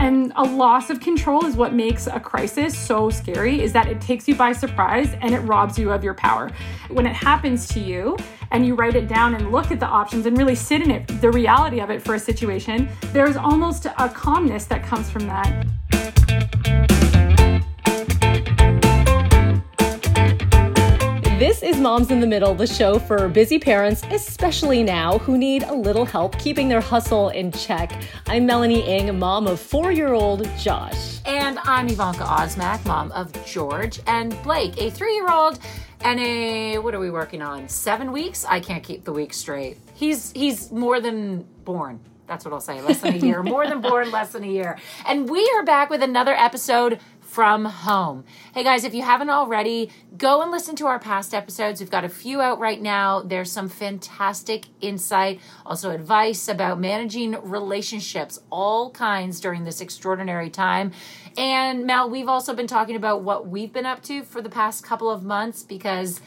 And a loss of control is what makes a crisis so scary is that it takes you by surprise and it robs you of your power. When it happens to you and you write it down and look at the options and really sit in it, the reality of it for a situation, there's almost a calmness that comes from that. This is Moms in the Middle, the show for busy parents, especially now, who need a little help keeping their hustle in check. I'm Melanie Ing, mom of four year old Josh. And I'm Ivanka Osmak, mom of George and Blake, a three year old and a what are we working on? Seven weeks? I can't keep the weeks straight. He's he's more than born. That's what I'll say. Less than a year. more than born, less than a year. And we are back with another episode from home. Hey guys, if you haven't already, go and listen to our past episodes. We've got a few out right now. There's some fantastic insight, also advice about managing relationships, all kinds during this extraordinary time. And Mel, we've also been talking about what we've been up to for the past couple of months because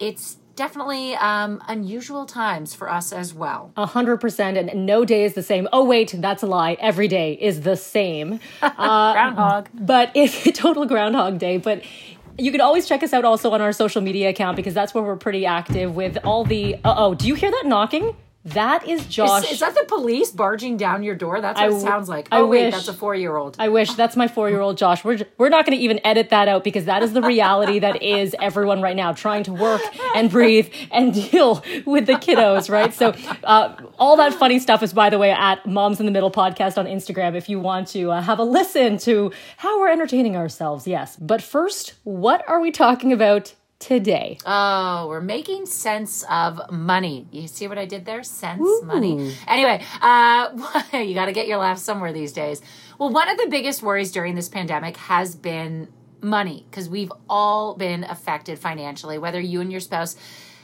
it's definitely um, unusual times for us as well. A hundred percent, and no day is the same. Oh wait, that's a lie. Every day is the same. Uh, groundhog. But if total Groundhog Day, but. You can always check us out also on our social media account because that's where we're pretty active with all the. Uh oh, do you hear that knocking? That is Josh. Is, is, that the police barging down your door? That's what I, it sounds like. I oh wait, wish, that's a four year old. I wish that's my four year old Josh. We're we're not going to even edit that out because that is the reality that is everyone right now trying to work and breathe and deal with the kiddos, right? So uh, all that funny stuff is, by the way, at Moms in the Middle podcast on Instagram. If you want to uh, have a listen to how we're entertaining ourselves, yes. But first, what are we talking about today? Oh, we're making sense of money. You see what I did there? Sense Ooh. money. Anyway, uh, you got to get your laugh somewhere these days. Well, one of the biggest worries during this pandemic has been money because we've all been affected financially, whether you and your spouse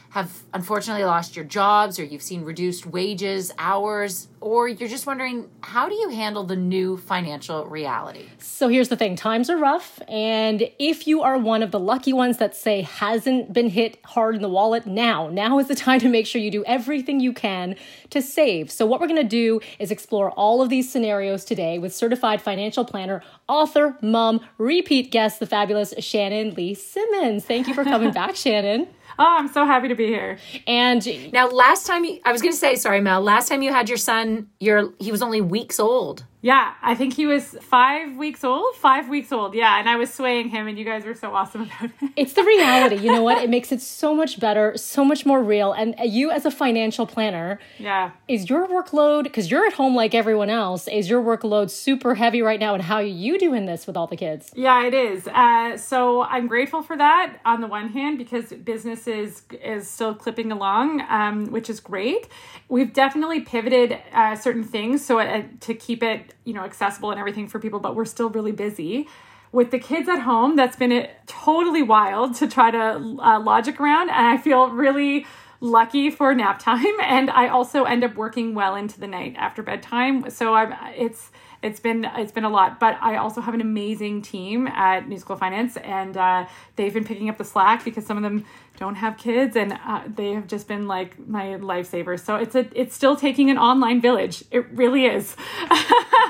have unfortunately lost your jobs or you've seen reduced wages, hours, or you're just wondering how do you handle the new financial reality? So here's the thing times are rough. And if you are one of the lucky ones that say hasn't been hit hard in the wallet, now, now is the time to make sure you do everything you can to save. So, what we're going to do is explore all of these scenarios today with certified financial planner, author, mom, repeat guest, the fabulous Shannon Lee Simmons. Thank you for coming back, Shannon. Oh, I'm so happy to be here. And now, last time you, I was going to say, sorry, Mel. Last time you had your son, your he was only weeks old. Yeah, I think he was five weeks old. Five weeks old. Yeah, and I was swaying him, and you guys were so awesome about it. It's the reality. You know what? It makes it so much better, so much more real. And you, as a financial planner, yeah, is your workload because you're at home like everyone else? Is your workload super heavy right now? And how are you doing this with all the kids? Yeah, it is. Uh, so I'm grateful for that on the one hand because business is is still clipping along, um, which is great. We've definitely pivoted uh, certain things so uh, to keep it you know accessible and everything for people but we're still really busy. With the kids at home that's been it totally wild to try to uh, logic around and i feel really lucky for nap time and i also end up working well into the night after bedtime so i'm it's it's been it's been a lot but i also have an amazing team at new school finance and uh, they've been picking up the slack because some of them don't have kids and uh, they have just been like my lifesavers. So it's a it's still taking an online village. It really is.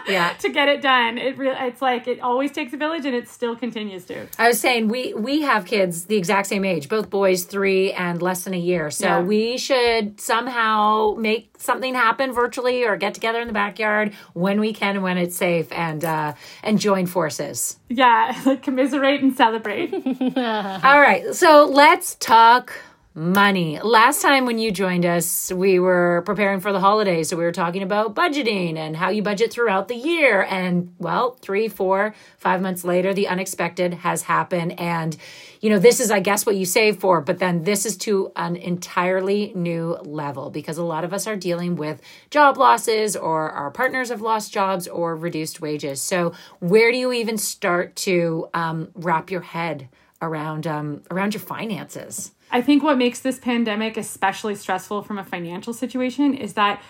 Yeah. To get it done. It really it's like it always takes a village and it still continues to. I was saying we we have kids the exact same age both boys three and less than a year. So yeah. we should somehow make something happen virtually or get together in the backyard when we can and when it's safe and uh and join forces. Yeah like commiserate and celebrate. All right so let's talk talk money. Last time when you joined us, we were preparing for the holidays. So we were talking about budgeting and how you budget throughout the year. And well, three, four, five months later, the unexpected has happened. And, you know, this is, I guess, what you save for. But then this is to an entirely new level because a lot of us are dealing with job losses or our partners have lost jobs or reduced wages. So where do you even start to um, wrap your head? Around um, around your finances. I think what makes this pandemic especially stressful from a financial situation is that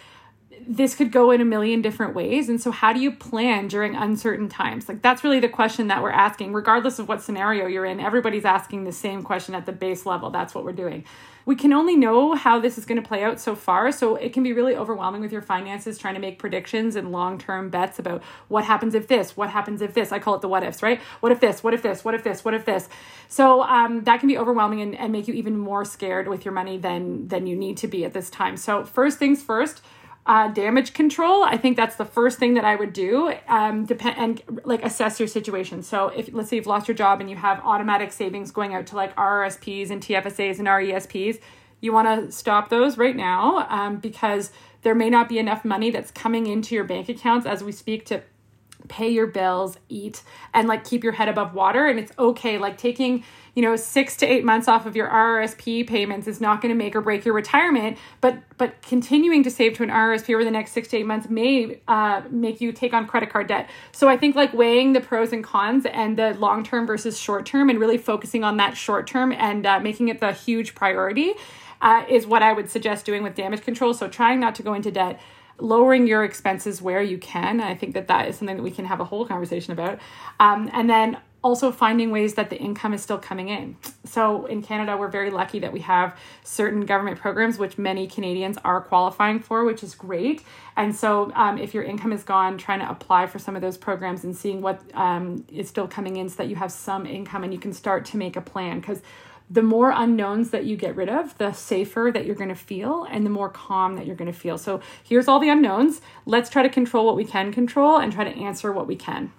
this could go in a million different ways. And so, how do you plan during uncertain times? Like, that's really the question that we're asking, regardless of what scenario you're in. Everybody's asking the same question at the base level. That's what we're doing. We can only know how this is going to play out so far. So, it can be really overwhelming with your finances trying to make predictions and long term bets about what happens if this, what happens if this. I call it the what ifs, right? What if this, what if this, what if this, what if this? So, um, that can be overwhelming and, and make you even more scared with your money than, than you need to be at this time. So, first things first uh, damage control. I think that's the first thing that I would do. Um, depend and like assess your situation. So if let's say you've lost your job and you have automatic savings going out to like RRSPs and TFSAs and RESPs, you want to stop those right now um, because there may not be enough money that's coming into your bank accounts as we speak to pay your bills, eat, and like keep your head above water. And it's okay. Like taking, you know, six to eight months off of your RRSP payments is not going to make or break your retirement. But but continuing to save to an RRSP over the next six to eight months may uh, make you take on credit card debt. So I think like weighing the pros and cons and the long term versus short term, and really focusing on that short term and uh, making it the huge priority. Uh, is what I would suggest doing with damage control. So, trying not to go into debt, lowering your expenses where you can. I think that that is something that we can have a whole conversation about. Um, and then also finding ways that the income is still coming in. So in Canada, we're very lucky that we have certain government programs, which many Canadians are qualifying for, which is great. And so um, if your income is gone, trying to apply for some of those programs and seeing what um, is still coming in so that you have some income and you can start to make a plan. Because the more unknowns that you get rid of, the safer that you're going to feel and the more calm that you're going to feel. So here's all the unknowns. Let's try to control what we can control and try to answer what we can.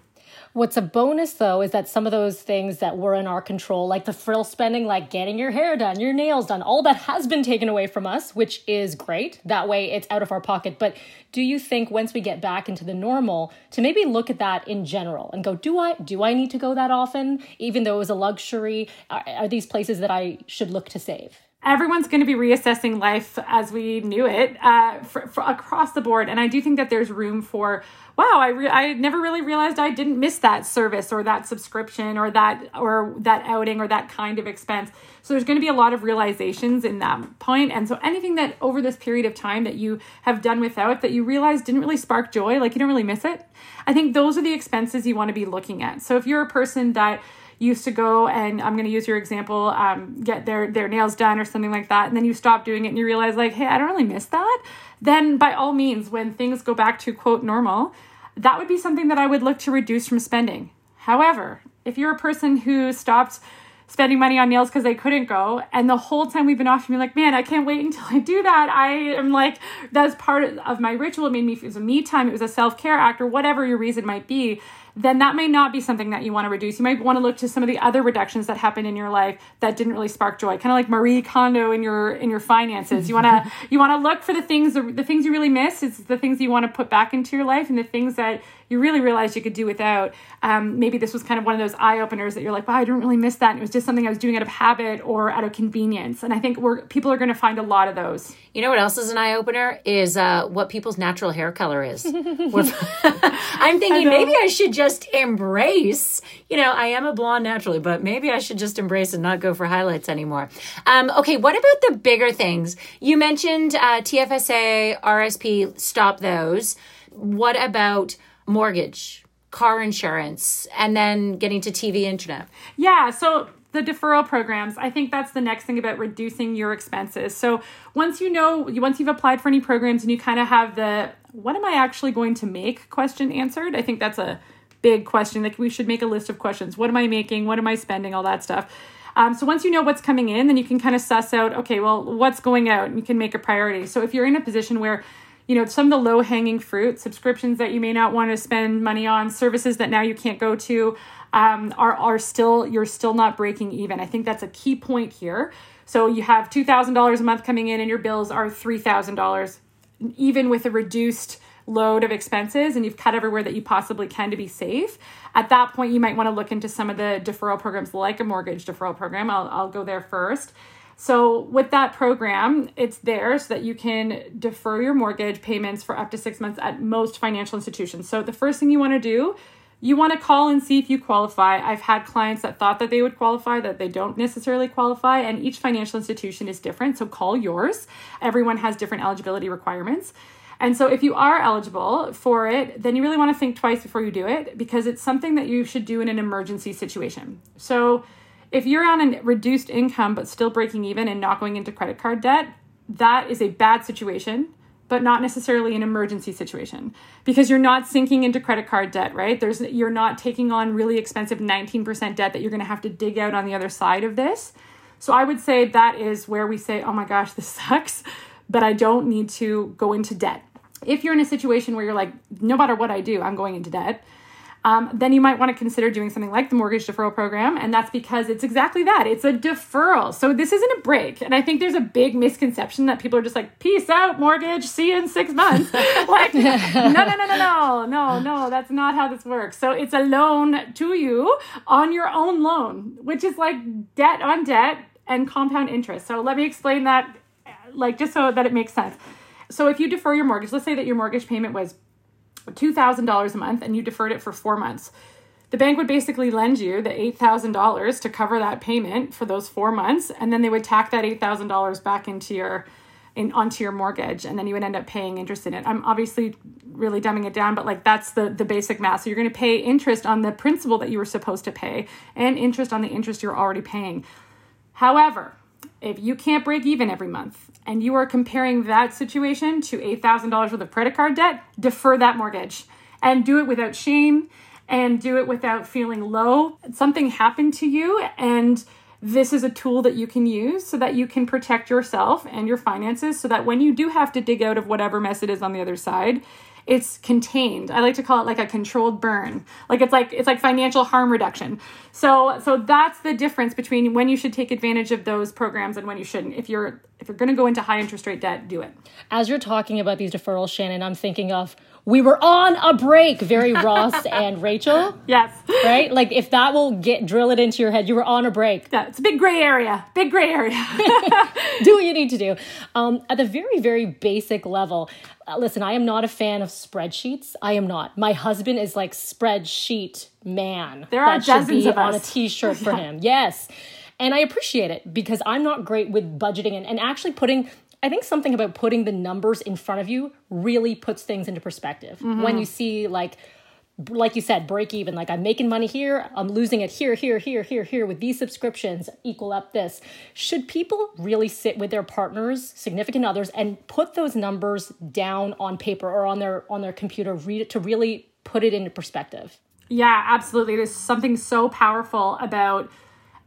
What's a bonus though is that some of those things that were in our control, like the frill spending, like getting your hair done, your nails done, all that has been taken away from us, which is great. That way it's out of our pocket. But do you think once we get back into the normal to maybe look at that in general and go, do I do I need to go that often? Even though it was a luxury, are, are these places that I should look to save? Everyone's going to be reassessing life as we knew it uh, for, for across the board. And i do think that there's room for wow i re- i never really realized i didn't miss that service or that subscription or that or that outing or that kind of expense. So there's going to be a lot of realizations in that point. And so anything that over this period of time that you have done without that you realize didn't really spark joy like you don't really miss it. I think those are the expenses you want to be looking at. So if you're a person that used to go and I'm going to use your example, um, get their their nails done or something like that, and then you stop doing it and you realize like, hey, I don't really miss that. Then by all means, when things go back to quote normal, that would be something that I would look to reduce from spending. However, if you're a person who stopped spending money on nails because they couldn't go. And the whole time we've been off, you're like, man, I can't wait until I do that. I am like, that's part of my ritual. It made me, feel it was a me time, it was a self care act, or whatever your reason might be then that may not be something that you want to reduce. You might want to look to some of the other reductions that happened in your life that didn't really spark joy. Kind of like Marie Kondo in your in your finances. You want to you want to look for the things the things you really miss. It's the things you want to put back into your life and the things that you really realized you could do without. Um, maybe this was kind of one of those eye openers that you're like, wow, I didn't really miss that. And it was just something I was doing out of habit or out of convenience. And I think we're people are going to find a lot of those. You know what else is an eye opener is uh, what people's natural hair color is. I'm thinking maybe I should just embrace. You know, I am a blonde naturally, but maybe I should just embrace and not go for highlights anymore. Um, okay, what about the bigger things? You mentioned uh, TFSA, RSP. Stop those. What about mortgage, car insurance, and then getting to TV internet? Yeah, so the deferral programs i think that's the next thing about reducing your expenses. So once you know once you've applied for any programs and you kind of have the what am i actually going to make? question answered i think that's a big question. Like we should make a list of questions. What am i making? What am i spending? All that stuff. Um, so once you know what's coming in then you can kind of suss out okay well what's going out? And you can make a priority. So if you're in a position where you know some of the low hanging fruit subscriptions that you may not want to spend money on services that now you can't go to um, are are still you're still not breaking even. I think that's a key point here. So you have $2000 a month coming in and your bills are $3000 even with a reduced load of expenses and you've cut everywhere that you possibly can to be safe. At that point you might want to look into some of the deferral programs like a mortgage deferral program. I'll, I'll go there first so, with that program, it's there so that you can defer your mortgage payments for up to six months at most financial institutions. So, the first thing you want to do, you want to call and see if you qualify. I've had clients that thought that they would qualify, that they don't necessarily qualify, and each financial institution is different. So, call yours. Everyone has different eligibility requirements. And so, if you are eligible for it, then you really want to think twice before you do it because it's something that you should do in an emergency situation. So, if you're on a reduced income but still breaking even and not going into credit card debt, that is a bad situation but not necessarily an emergency situation because you're not sinking into credit card debt, right? There's you're not taking on really expensive 19% debt that you're going to have to dig out on the other side of this. So I would say that is where we say, "Oh my gosh, this sucks, but I don't need to go into debt." If you're in a situation where you're like, "No matter what I do, I'm going into debt." Um, then you might want to consider doing something like the mortgage deferral program. And that's because it's exactly that it's a deferral. So this isn't a break. And I think there's a big misconception that people are just like, peace out, mortgage, see you in six months. like, no, no, no, no, no, no, no, that's not how this works. So it's a loan to you on your own loan, which is like debt on debt and compound interest. So let me explain that, like, just so that it makes sense. So if you defer your mortgage, let's say that your mortgage payment was $2,000 a month and you deferred it for four months. The bank would basically lend you the $8,000 to cover that payment for those four months, and then they would tack that $8,000 back into your in, onto your mortgage and then you would end up paying interest in it. I'm obviously really dumbing it down, but like that's the the basic math. So you're going to pay interest on the principal that you were supposed to pay and interest on the interest you're already paying. However, if you can't break even every month and you are comparing that situation to $8,000 worth of credit card debt, defer that mortgage and do it without shame and do it without feeling low. Something happened to you and this is a tool that you can use so that you can protect yourself and your finances so that when you do have to dig out of whatever mess it is on the other side, it's contained. I like to call it like a controlled burn. Like it's like it's like financial harm reduction. So so that's the difference between when you should take advantage of those programs and when you shouldn't. If you're if you're going to go into high interest rate debt, do it. As you're talking about these deferrals, Shannon, I'm thinking of we were on a break, very Ross and Rachel. Yes. Right? Like if that will get drill it into your head, you were on a break. Yeah, it's a big gray area. Big gray area. do what you need to do. Um, at the very, very basic level, uh, listen, I am not a fan of spreadsheets. I am not. My husband is like spreadsheet man. There are that dozens of on a us. t-shirt for him. Yes. And I appreciate it because I'm not great with budgeting and, and actually putting I think something about putting the numbers in front of you really puts things into perspective. Mm-hmm. When you see like like you said, break even. Like I'm making money here, I'm losing it here, here, here, here, here with these subscriptions equal up this. Should people really sit with their partners, significant others, and put those numbers down on paper or on their on their computer, read it to really put it into perspective? Yeah, absolutely. There's something so powerful about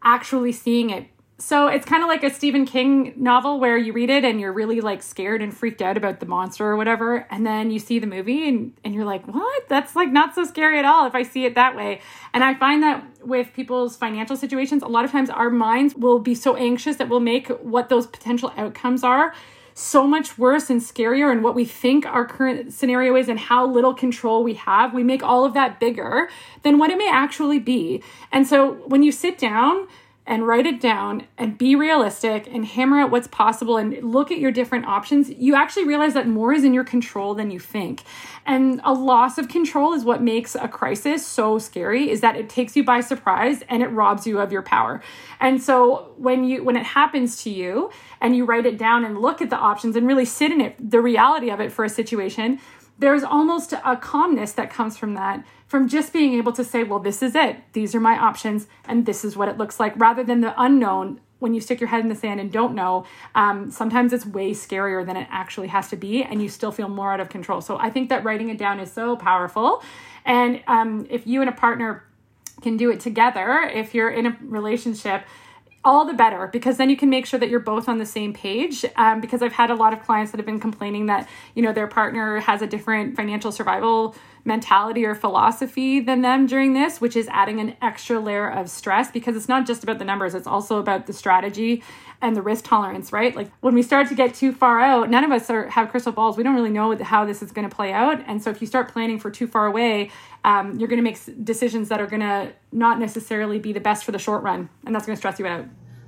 actually seeing it so it's kind of like a Stephen King novel where you read it and you're really like scared and freaked out about the monster or whatever. And then you see the movie and, and you're like, what? That's like not so scary at all if I see it that way. And I find that with people's financial situations, a lot of times our minds will be so anxious that we'll make what those potential outcomes are so much worse and scarier and what we think our current scenario is and how little control we have. We make all of that bigger than what it may actually be. And so when you sit down, and write it down and be realistic and hammer out what's possible and look at your different options, you actually realize that more is in your control than you think. And a loss of control is what makes a crisis so scary is that it takes you by surprise and it robs you of your power. And so when you when it happens to you and you write it down and look at the options and really sit in it, the reality of it for a situation, there's almost a calmness that comes from that from just being able to say well this is it. These are my options and this is what it looks like rather than the unknown when you stick your head in the sand and don't know um, sometimes it's way scarier than it actually has to be and you still feel more out of control. So i think that writing it down is so powerful. And um, if you and a partner can do it together if you're in a relationship all the better because then you can make sure that you're both on the same page um, because i've had a lot of clients that have been complaining that you know their partner has a different financial survival mentality or philosophy than them during this which is adding an extra layer of stress because it's not just about the numbers it's also about the strategy and the risk tolerance right? Like when we start to get too far out none of us are, have crystal balls. We don't really know how this is going to play out. And so if you start planning for too far away um, you're going to make decisions that are going to not necessarily be the best for the short run and that's going to stress you out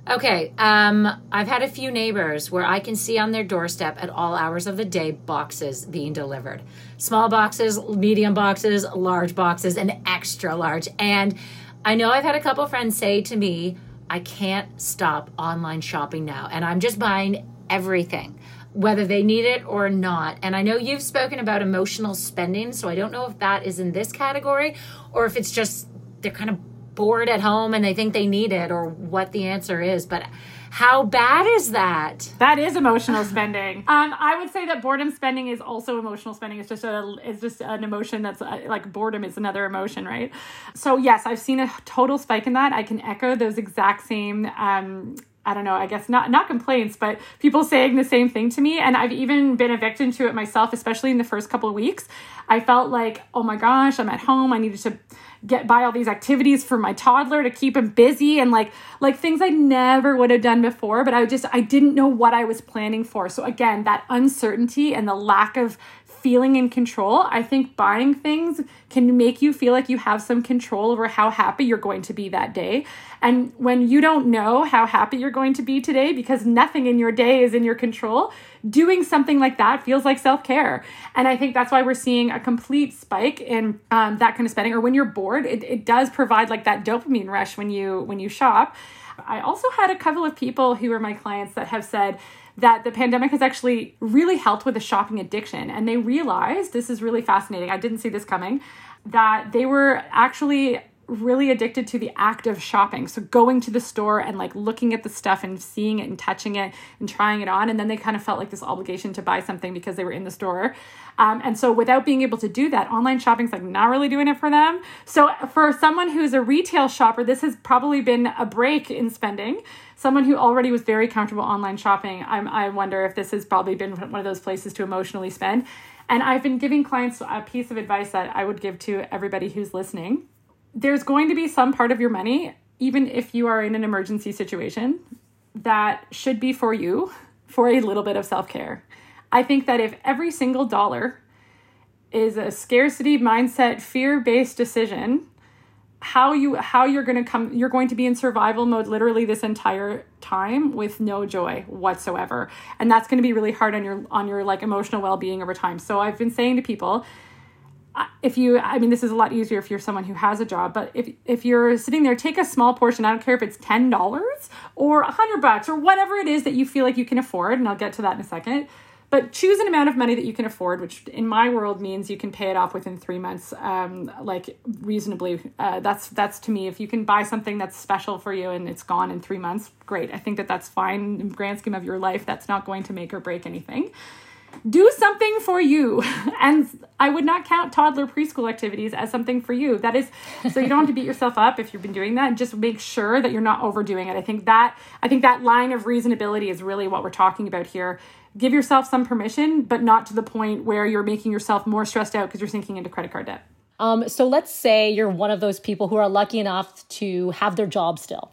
Okay, um, I've had a few neighbors where I can see on their doorstep at all hours of the day boxes being delivered. Small boxes, medium boxes, large boxes, and extra large. And I know I've had a couple friends say to me, I can't stop online shopping now, and I'm just buying everything. Whether they need it or not. And I know you've spoken about emotional spending, so I don't know if that is in this category or if it's just they're kind of bored at home and they think they need it or what the answer is. But how bad is that? That is emotional spending. Um, I would say that boredom spending is also emotional spending. It's just a, it's just an emotion that's uh, like boredom is another emotion, right? So yes, I've seen a total spike in that. I can echo those exact same. Um, I don't know, I guess not not complaints, but people saying the same thing to me. And I've even been a victim to it myself, especially in the first couple of weeks. I felt like, oh my gosh, I'm at home. I needed to get by all these activities for my toddler to keep him busy and like like things I never would have done before, but I just I didn't know what I was planning for. So again, that uncertainty and the lack of feeling in control, I think buying things can make you feel like you have some control over how happy you're going to be that day. And when you don't know how happy you're going to be today because nothing in your day is in your control, doing something like that feels like self care. And I think that's why we're seeing a complete spike in um, that kind of spending. Or when you're bored, it, it does provide like that dopamine rush when you when you shop. I also had a couple of people who are my clients that have said that the pandemic has actually really helped with the shopping addiction. And they realized this is really fascinating. I didn't see this coming that they were actually really addicted to the act of shopping. So going to the store and like looking at the stuff and seeing it and touching it and trying it on. And then they kind of felt like this obligation to buy something because they were in the store. Um, and so without being able to do that, online shopping's like not really doing it for them. So for someone who's a retail shopper, this has probably been a break in spending. Someone who already was very comfortable online shopping, I'm, I wonder if this has probably been one of those places to emotionally spend. And I've been giving clients a piece of advice that I would give to everybody who's listening there's going to be some part of your money, even if you are in an emergency situation, that should be for you for a little bit of self care. I think that if every single dollar is a scarcity mindset, fear based decision, how you how you're going to come you're going to be in survival mode literally this entire time with no joy whatsoever. And that's going to be really hard on your on your like emotional well-being over time. So i've been saying to people if you i mean this is a lot easier if you're someone who has a job but if if you're sitting there take a small portion i don't care if it's $10 or a 100 bucks or whatever it is that you feel like you can afford and i'll get to that in a second but choose an amount of money that you can afford which in my world means you can pay it off within three months um, like reasonably uh, that's that's to me if you can buy something that's special for you and it's gone in three months great i think that that's fine in grand scheme of your life that's not going to make or break anything do something for you. And I would not count toddler preschool activities as something for you. That is so you don't have to beat yourself up if you've been doing that. Just make sure that you're not overdoing it. I think that I think that line of reasonability is really what we're talking about here. Give yourself some permission, but not to the point where you're making yourself more stressed out because you're sinking into credit card debt. Um, so let's say you're one of those people who are lucky enough to have their job still.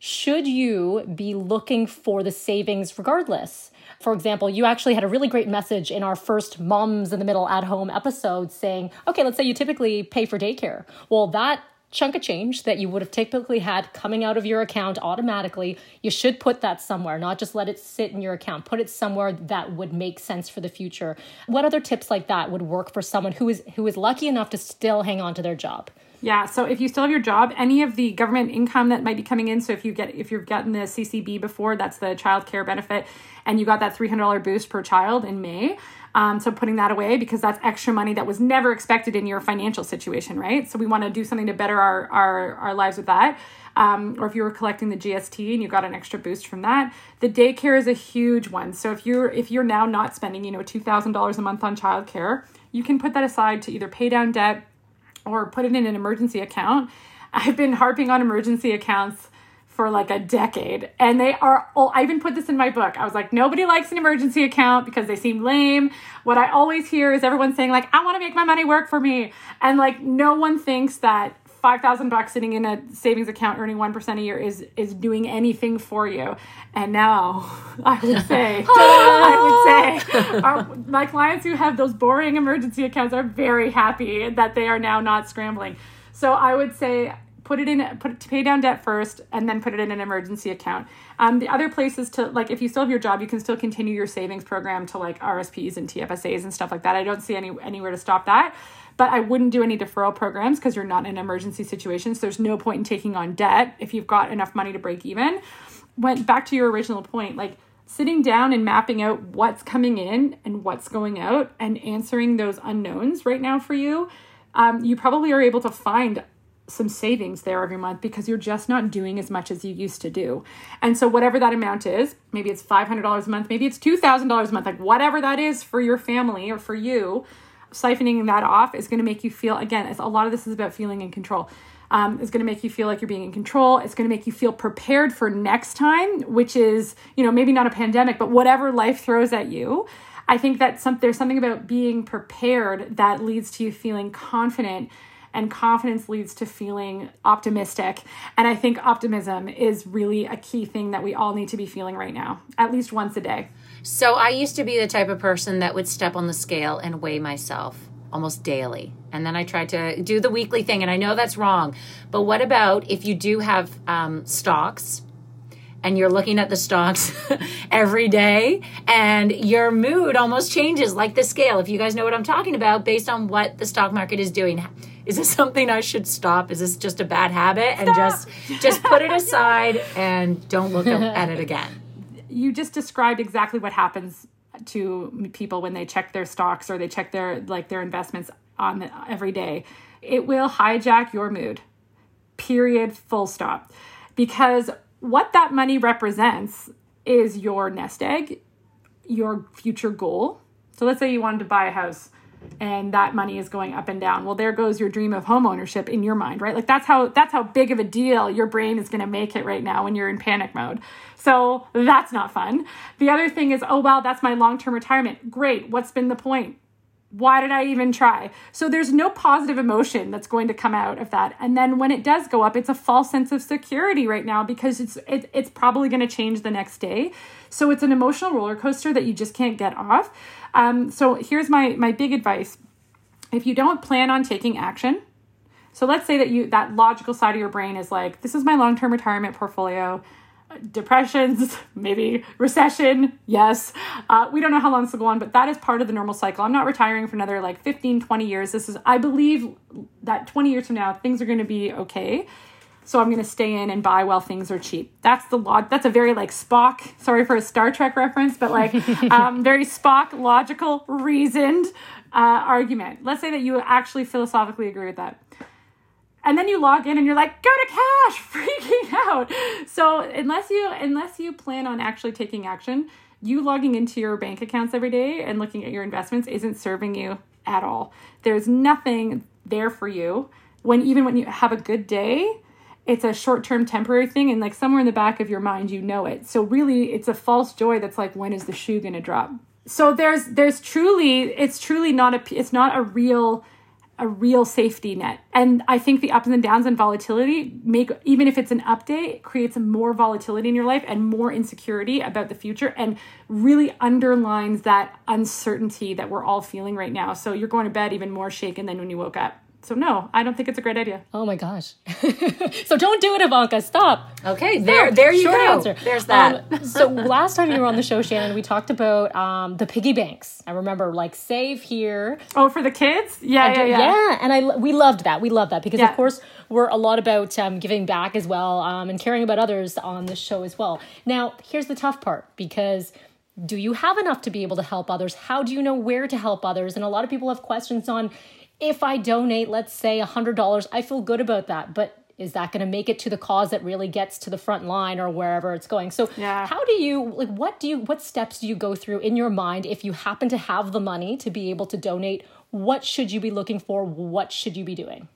Should you be looking for the savings regardless? For example, you actually had a really great message in our first Moms in the Middle at Home episode saying, okay, let's say you typically pay for daycare. Well, that chunk of change that you would have typically had coming out of your account automatically, you should put that somewhere, not just let it sit in your account. Put it somewhere that would make sense for the future. What other tips like that would work for someone who is who is lucky enough to still hang on to their job? Yeah, so if you still have your job, any of the government income that might be coming in, so if you get if you've gotten the CCB before, that's the child care benefit, and you got that $300 boost per child in May. Um, so putting that away because that's extra money that was never expected in your financial situation, right? So we want to do something to better our our, our lives with that. Um, or if you were collecting the GST and you got an extra boost from that, the daycare is a huge one. So if you're if you're now not spending you know two thousand dollars a month on childcare, you can put that aside to either pay down debt or put it in an emergency account. I've been harping on emergency accounts for like a decade and they are all I even put this in my book. I was like nobody likes an emergency account because they seem lame. What I always hear is everyone saying like I want to make my money work for me and like no one thinks that 5000 bucks sitting in a savings account earning 1% a year is is doing anything for you. And now I would say I would say our, my clients who have those boring emergency accounts are very happy that they are now not scrambling. So I would say put it in put it to pay down debt first and then put it in an emergency account um, the other places to like if you still have your job you can still continue your savings program to like rsps and tfsas and stuff like that i don't see any anywhere to stop that but i wouldn't do any deferral programs because you're not in emergency situation so there's no point in taking on debt if you've got enough money to break even went back to your original point like sitting down and mapping out what's coming in and what's going out and answering those unknowns right now for you, um, you probably are able to find some savings there every month because you're just not doing as much as you used to do. And so, whatever that amount is, maybe it's $500 a month, maybe it's $2,000 a month, like whatever that is for your family or for you, siphoning that off is going to make you feel, again, a lot of this is about feeling in control. Um, going to make you feel like you're being in control. It's going to make you feel prepared for next time, which is, you know, maybe not a pandemic, but whatever life throws at you. I think that some, there's something about being prepared that leads to you feeling confident and confidence leads to feeling optimistic. And I think optimism is really a key thing that we all need to be feeling right now, at least once a day. So I used to be the type of person that would step on the scale and weigh myself almost daily. And then I tried to do the weekly thing, and I know that's wrong. But what about if you do have um, stocks? and you're looking at the stocks every day and your mood almost changes like the scale if you guys know what i'm talking about based on what the stock market is doing is this something i should stop is this just a bad habit and just just put it aside and don't look at it again you just described exactly what happens to people when they check their stocks or they check their like their investments on the, every day. It will hijack your mood. Period. Full stop. Because what that money represents is your nest egg your future goal. So let's say you wanted to buy a house and that money is going up and down. Well there goes your dream of home ownership in your mind right? Like that's how that's how big of a deal your brain is going to make it right now when you're in panic mode. So that's not fun. The other thing is oh well that's my long-term retirement. Great what's been the point why did I even try? So there's no positive emotion that's going to come out of that. And then when it does go up, it's a false sense of security right now because it's it, it's probably going to change the next day. So it's an emotional roller coaster that you just can't get off. Um, so here's my my big advice: if you don't plan on taking action, so let's say that you that logical side of your brain is like, this is my long term retirement portfolio depressions, maybe recession. Yes. Uh, we don't know how long this will go on, but that is part of the normal cycle. I'm not retiring for another like 15, 20 years. This is, I believe that 20 years from now, things are going to be okay. So I'm going to stay in and buy while things are cheap. That's the log. That's a very like Spock. Sorry for a Star Trek reference, but like um, very Spock, logical, reasoned uh, argument. Let's say that you actually philosophically agree with that and then you log in and you're like go to cash freaking out. So unless you unless you plan on actually taking action you logging into your bank accounts every day and looking at your investments isn't serving you at all. There's nothing there for you. When even when you have a good day it's a short-term temporary thing and like somewhere in the back of your mind you know it. So really it's a false joy that's like when is the shoe going to drop? So there's there's truly it's truly not a it's not a real a real safety net. And I think the ups and downs and volatility make, even if it's an update, creates more volatility in your life and more insecurity about the future and really underlines that uncertainty that we're all feeling right now. So you're going to bed even more shaken than when you woke up. So no, I don't think it's a great idea. Oh my gosh. so don't do it, Ivanka. Stop. Okay, there, there you Short go. Answer. There's that. Um, so last time you were on the show, Shannon, we talked about um, the piggy banks. I remember like save here. Oh, for the kids? Yeah, yeah, yeah. Yeah, and I we loved that. We loved that because Yeah. of course we're a lot about um, giving back as well um, and caring about others on this show as well. Now, here's the tough part because do you have enough to be able to help others? How do you know where to help others? And a lot of people have questions on if I donate, let's say $100, I feel good about that, but is that going to make it to the cause that really gets to the front line or wherever it's going? So, Yeah. how do you like what do you what steps do you go through in your mind if you happen to have the money to be able to donate? What should you be looking for? What should you be doing?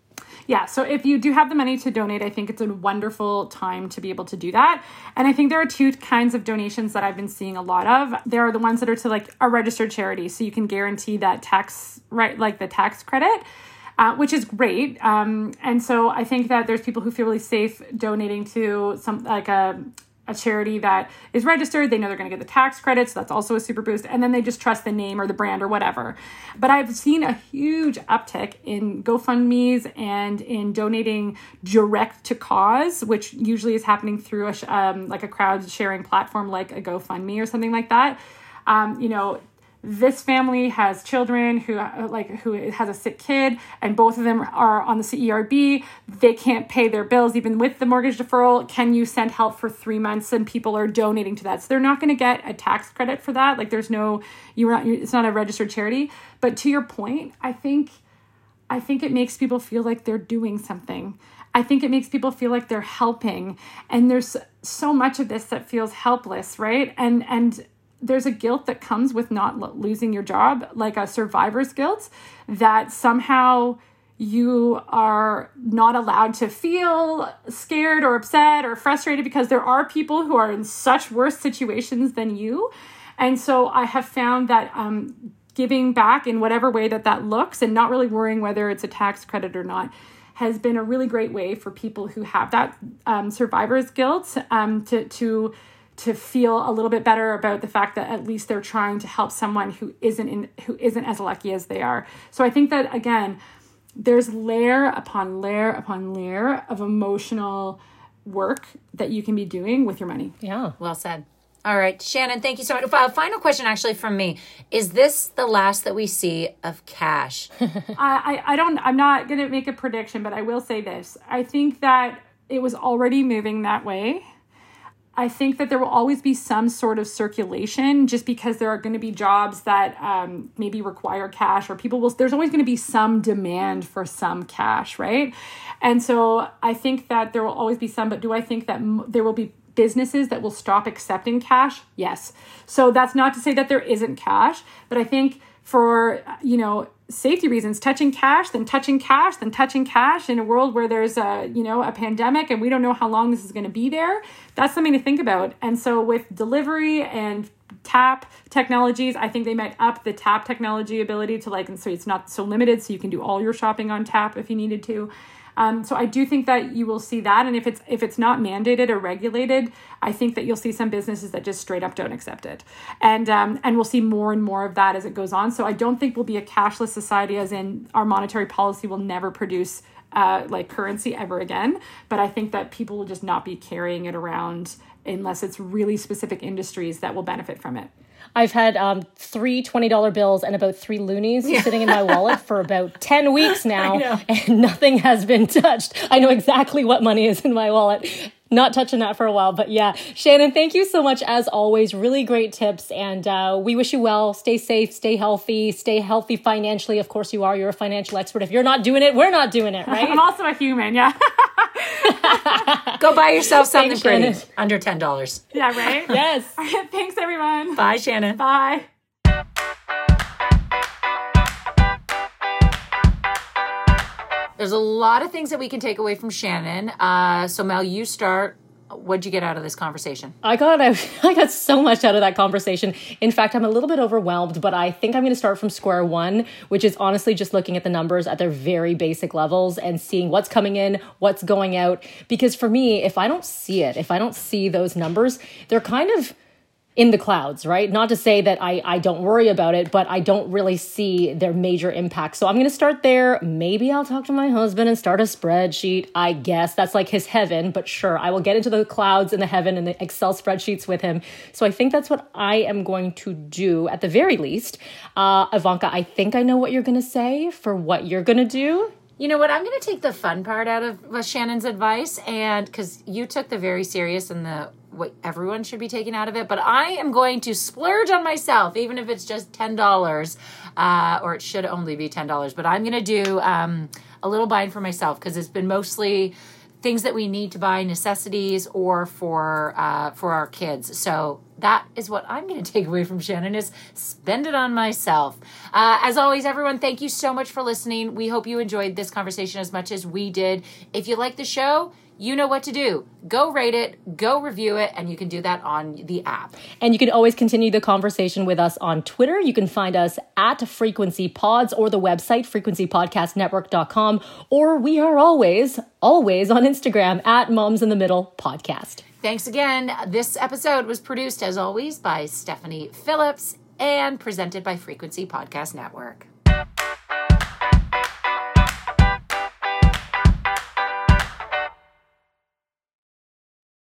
Yeah, so if you do have the money to donate, I think it's a wonderful time to be able to do that. And I think there are two kinds of donations that I've been seeing a lot of. There are the ones that are to like a registered charity, so you can guarantee that tax right, like the tax credit. Uh, which is great, um, and so I think that there's people who feel really safe donating to some like a a charity that is registered. They know they're going to get the tax credits. So that's also a super boost. And then they just trust the name or the brand or whatever. But I've seen a huge uptick in GoFundMe's and in donating direct to cause, which usually is happening through a um, like a crowd sharing platform like a GoFundMe or something like that. Um, you know, this family has children who like who has a sick kid and both of them are on the CERB they can't pay their bills even with the mortgage deferral. Can you send help for 3 months? And people are donating to that. So they're not going to get a tax credit for that. Like there's no you're not it's not a registered charity. But to your point I think I think it makes people feel like they're doing something. I think it makes people feel like they're helping. And there's so much of this that feels helpless right? And and there's a guilt that comes with not losing your job, like a survivor's guilt, that somehow you are not allowed to feel scared or upset or frustrated because there are people who are in such worse situations than you. And so I have found that um, giving back in whatever way that that looks and not really worrying whether it's a tax credit or not has been a really great way for people who have that um, survivor's guilt um, to, to to feel a little bit better about the fact that at least they're trying to help someone who isn't in who isn't as lucky as they are. So I think that again, there's layer upon layer upon layer of emotional work that you can be doing with your money. Yeah. Well said. All right, Shannon, thank you so much. Uh, final question, actually, from me: Is this the last that we see of cash? I, I, I don't. I'm not going to make a prediction, but I will say this: I think that it was already moving that way. I think that there will always be some sort of circulation just because there are going to be jobs that um, maybe require cash or people will, there's always going to be some demand for some cash, right? And so I think that there will always be some, but do I think that m- there will be businesses that will stop accepting cash? Yes. So that's not to say that there isn't cash, but I think for, you know, safety reasons. Touching cash then touching cash then touching cash in a world where there's a you know a pandemic and we don't know how long this is going to be there. That's something to think about. And so with delivery and tap technologies i think they might up the tap technology ability to like and so it's not so limited so you can do all your shopping on tap if you needed to um, so I do think that you will see that, and if it's if it's not mandated or regulated, I think that you'll see some businesses that just straight up don't accept it, and um, and we'll see more and more of that as it goes on. So I don't think we'll be a cashless society, as in our monetary policy will never produce uh, like currency ever again. But I think that people will just not be carrying it around unless it's really specific industries that will benefit from it. I've had um, three $20 bills and about three loonies yeah. sitting in my wallet for about 10 weeks now, and nothing has been touched. I know exactly what money is in my wallet. Not touching that for a while, but yeah. Shannon, thank you so much as always. Really great tips, and uh, we wish you well. Stay safe, stay healthy, stay healthy financially. Of course, you are. You're a financial expert. If you're not doing it, we're not doing it, right? I'm also a human, yeah. Go buy yourself something Thanks, pretty Shannon. under ten dollars. Yeah, right. yes. Thanks, everyone. Bye, Shannon. Bye. There's a lot of things that we can take away from Shannon. Uh, so Mel, you start what'd you get out of this conversation? I got I, I got so much out of that conversation. In fact, I'm a little bit overwhelmed, but I think I'm going to start from square one, which is honestly just looking at the numbers at their very basic levels and seeing what's coming in, what's going out. Because for me, if I don't see it, if I don't see those numbers, they're kind of in the clouds, right? Not to say that I, I don't worry about it, but I don't really see their major impact. So I'm going to start there. Maybe I'll talk to my husband and start a spreadsheet. I guess that's like his heaven, but sure, I will get into the clouds and the heaven and the Excel spreadsheets with him. So I think that's what I am going to do at the very least. Uh, Ivanka, I think I know what you're going to say for what you're going to do. You know what? I'm going to take the fun part out of Shannon's advice, and because you took the very serious and the what everyone should be taking out of it, but I am going to splurge on myself, even if it's just ten dollars, uh, or it should only be ten dollars. But I'm going to do um, a little buying for myself because it's been mostly things that we need to buy, necessities, or for uh, for our kids. So that is what I'm going to take away from Shannon is spend it on myself. Uh, as always, everyone, thank you so much for listening. We hope you enjoyed this conversation as much as we did. If you like the show, you know what to do. Go rate it, go review it, and you can do that on the app. And you can always continue the conversation with us on Twitter. You can find us at Frequency Pods or the website frequencypodcastnetwork.com, or we are always, always on Instagram at Moms in the Middle Podcast. Thanks again. This episode was produced, as always, by Stephanie Phillips and presented by Frequency Podcast Network.